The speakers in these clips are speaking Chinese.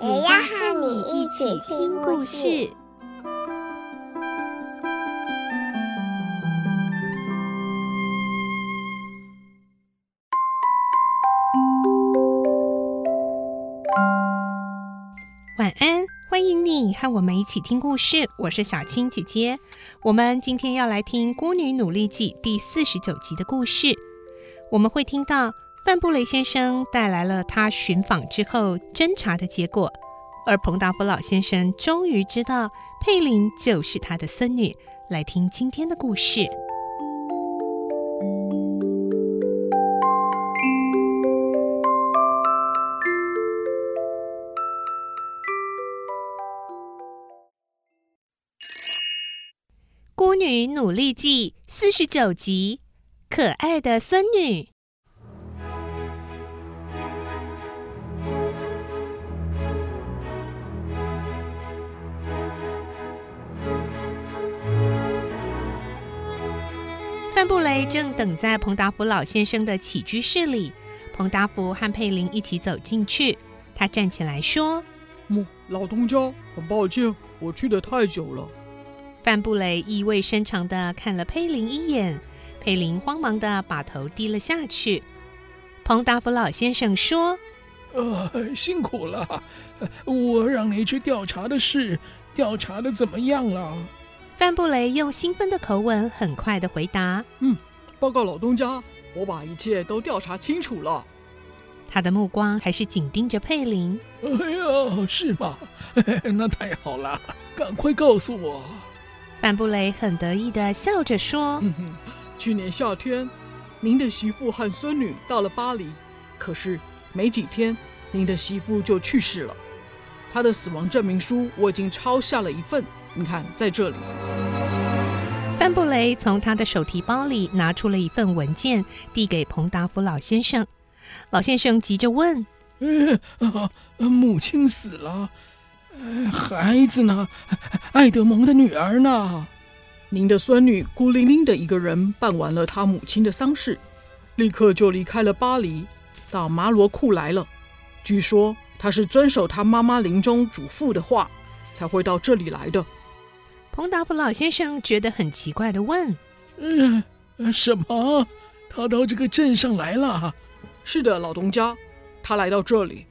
也要和你一起听故事。晚安，欢迎你和我们一起听故事。我是小青姐姐。我们今天要来听《孤女努力记》第四十九集的故事。我们会听到范布雷先生带来了他寻访之后侦查的结果，而彭达福老先生终于知道佩林就是他的孙女。来听今天的故事。《孤女努力记》四十九集，可爱的孙女。范布雷正等在彭达福老先生的起居室里，彭达福和佩林一起走进去。他站起来说：“嗯，老东家，很抱歉，我去的太久了。”范布雷意味深长地看了佩林一眼，佩林慌忙地把头低了下去。彭达福老先生说：“呃，辛苦了，我让你去调查的事，调查的怎么样了？”范布雷用兴奋的口吻很快的回答：“嗯，报告老东家，我把一切都调查清楚了。”他的目光还是紧盯着佩林。“哎呀，是吗？那太好了，赶快告诉我。”范布雷很得意的笑着说：“去年夏天，您的媳妇和孙女到了巴黎，可是没几天，您的媳妇就去世了。她的死亡证明书我已经抄下了一份，你看在这里。”范布雷从他的手提包里拿出了一份文件，递给彭达福老先生。老先生急着问：“呃，母亲死了。”孩子呢？爱德蒙的女儿呢？您的孙女孤零零的一个人办完了她母亲的丧事，立刻就离开了巴黎，到马罗库来了。据说她是遵守她妈妈临终嘱咐的话，才会到这里来的。彭达夫老先生觉得很奇怪的问：“嗯，什么？他到这个镇上来了？”“是的，老东家，他来到这里，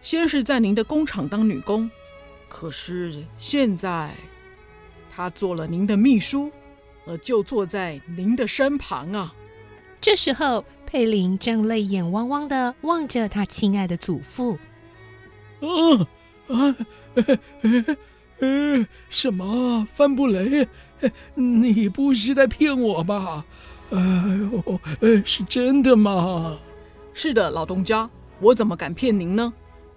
先是在您的工厂当女工。”可是现在，他做了您的秘书，而就坐在您的身旁啊。这时候，佩林正泪眼汪汪的望着他亲爱的祖父。呃，什么？范布雷，你不是在骗我吧？哎呦，呃，是真的吗？是的，老东家，我怎么敢骗您呢？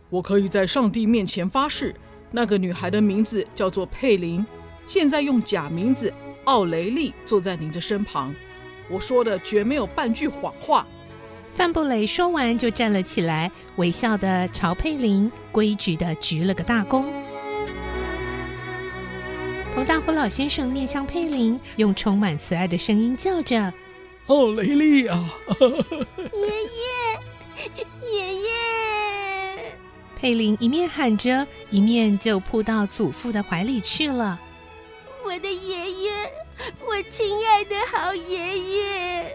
我可以在上帝面前发誓。那个女孩的名字叫做佩林，现在用假名字奥雷利坐在您的身旁。我说的绝没有半句谎话。范布雷说完就站了起来，微笑的朝佩林规矩的鞠了个大躬。彭达福老先生面向佩林，用充满慈爱的声音叫着：“哦雷利啊，爷爷，爷爷。”佩林一面喊着，一面就扑到祖父的怀里去了。我的爷爷，我亲爱的好爷爷！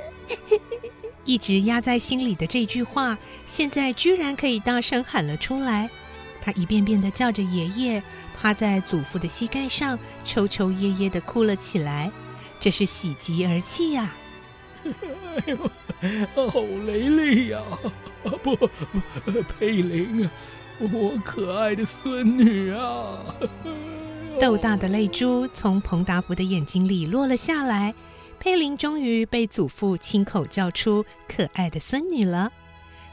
一直压在心里的这句话，现在居然可以大声喊了出来。他一遍遍地叫着爷爷，趴在祖父的膝盖上，抽抽噎噎地哭了起来。这是喜极而泣呀！哎呦，好雷利呀！不不，佩林啊！我可爱的孙女啊！豆大的泪珠从彭达福的眼睛里落了下来。佩林终于被祖父亲口叫出“可爱的孙女”了。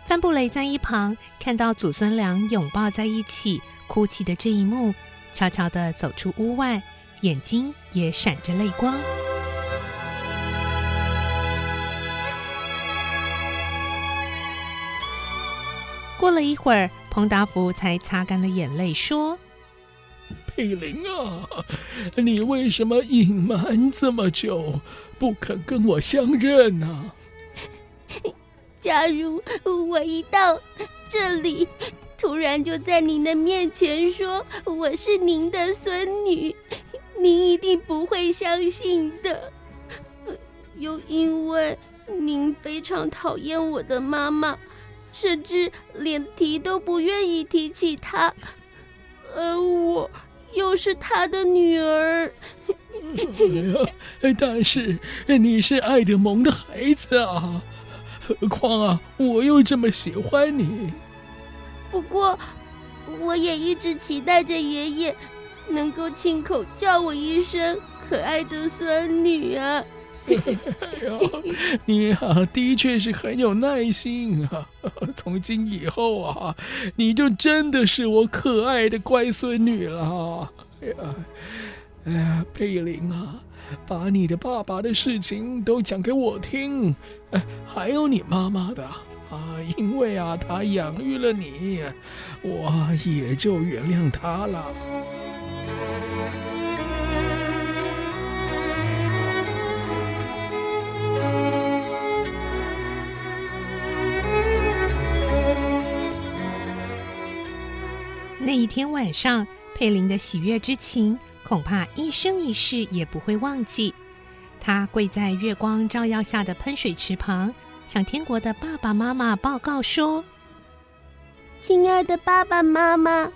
范布雷在一旁看到祖孙俩拥抱在一起哭泣的这一幕，悄悄地走出屋外，眼睛也闪着泪光。过了一会儿，彭达福才擦干了眼泪，说：“佩玲啊，你为什么隐瞒这么久，不肯跟我相认呢？” 假如我一到这里，突然就在您的面前说我是您的孙女，您一定不会相信的。又因为您非常讨厌我的妈妈，甚至连提都不愿意提起她，而我又是她的女儿。但是你是爱德蒙的孩子啊。何况啊，我又这么喜欢你。不过，我也一直期待着爷爷能够亲口叫我一声可爱的孙女啊。你啊，的确是很有耐心啊。从今以后啊，你就真的是我可爱的乖孙女了。哎呀，哎呀，佩玲啊。把你的爸爸的事情都讲给我听，还有你妈妈的啊，因为啊，他养育了你，我也就原谅他了。那一天晚上，佩林的喜悦之情。恐怕一生一世也不会忘记。他跪在月光照耀下的喷水池旁，向天国的爸爸妈妈报告说：“亲爱的爸爸妈妈，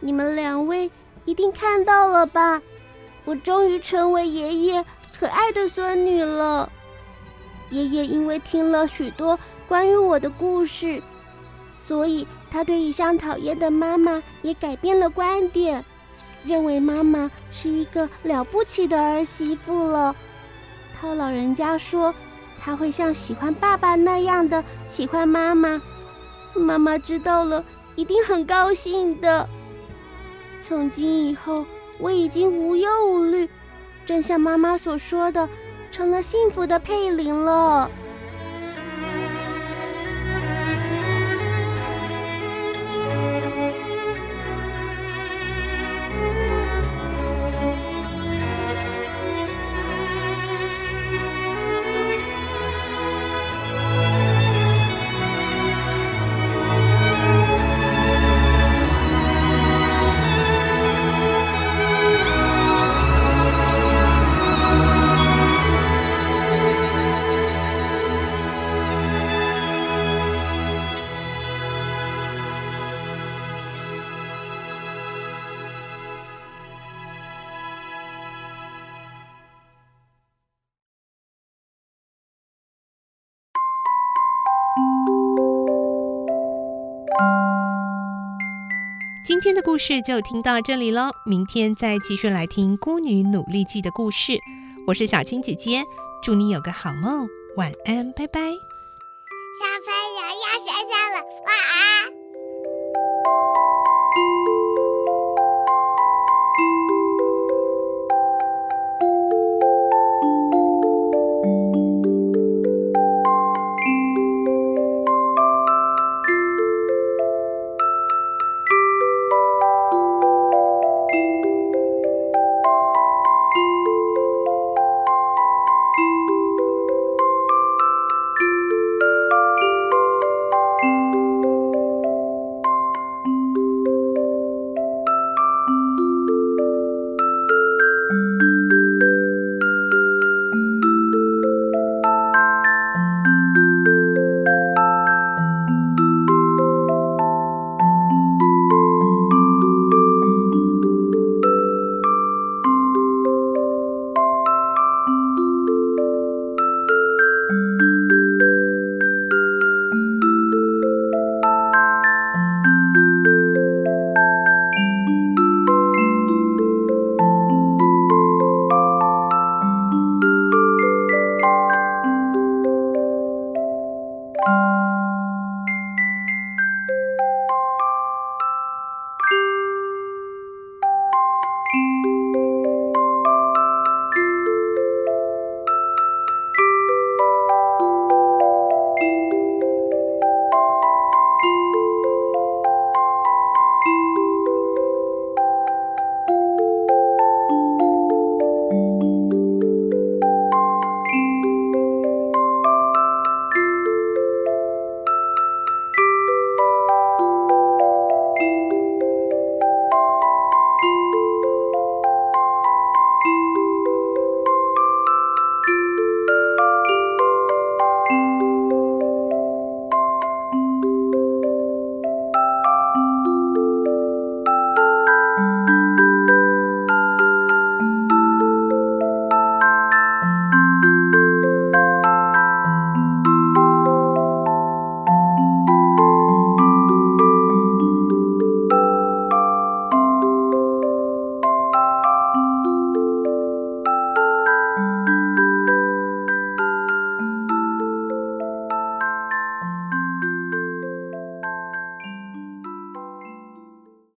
你们两位一定看到了吧？我终于成为爷爷可爱的孙女了。爷爷因为听了许多关于我的故事，所以他对一向讨厌的妈妈也改变了观点。”认为妈妈是一个了不起的儿媳妇了。他老人家说，他会像喜欢爸爸那样的喜欢妈妈。妈妈知道了，一定很高兴的。从今以后，我已经无忧无虑，正像妈妈所说的，成了幸福的佩林了。今天的故事就听到这里喽，明天再继续来听《孤女努力记》的故事。我是小青姐姐，祝你有个好梦，晚安，拜拜。小朋友要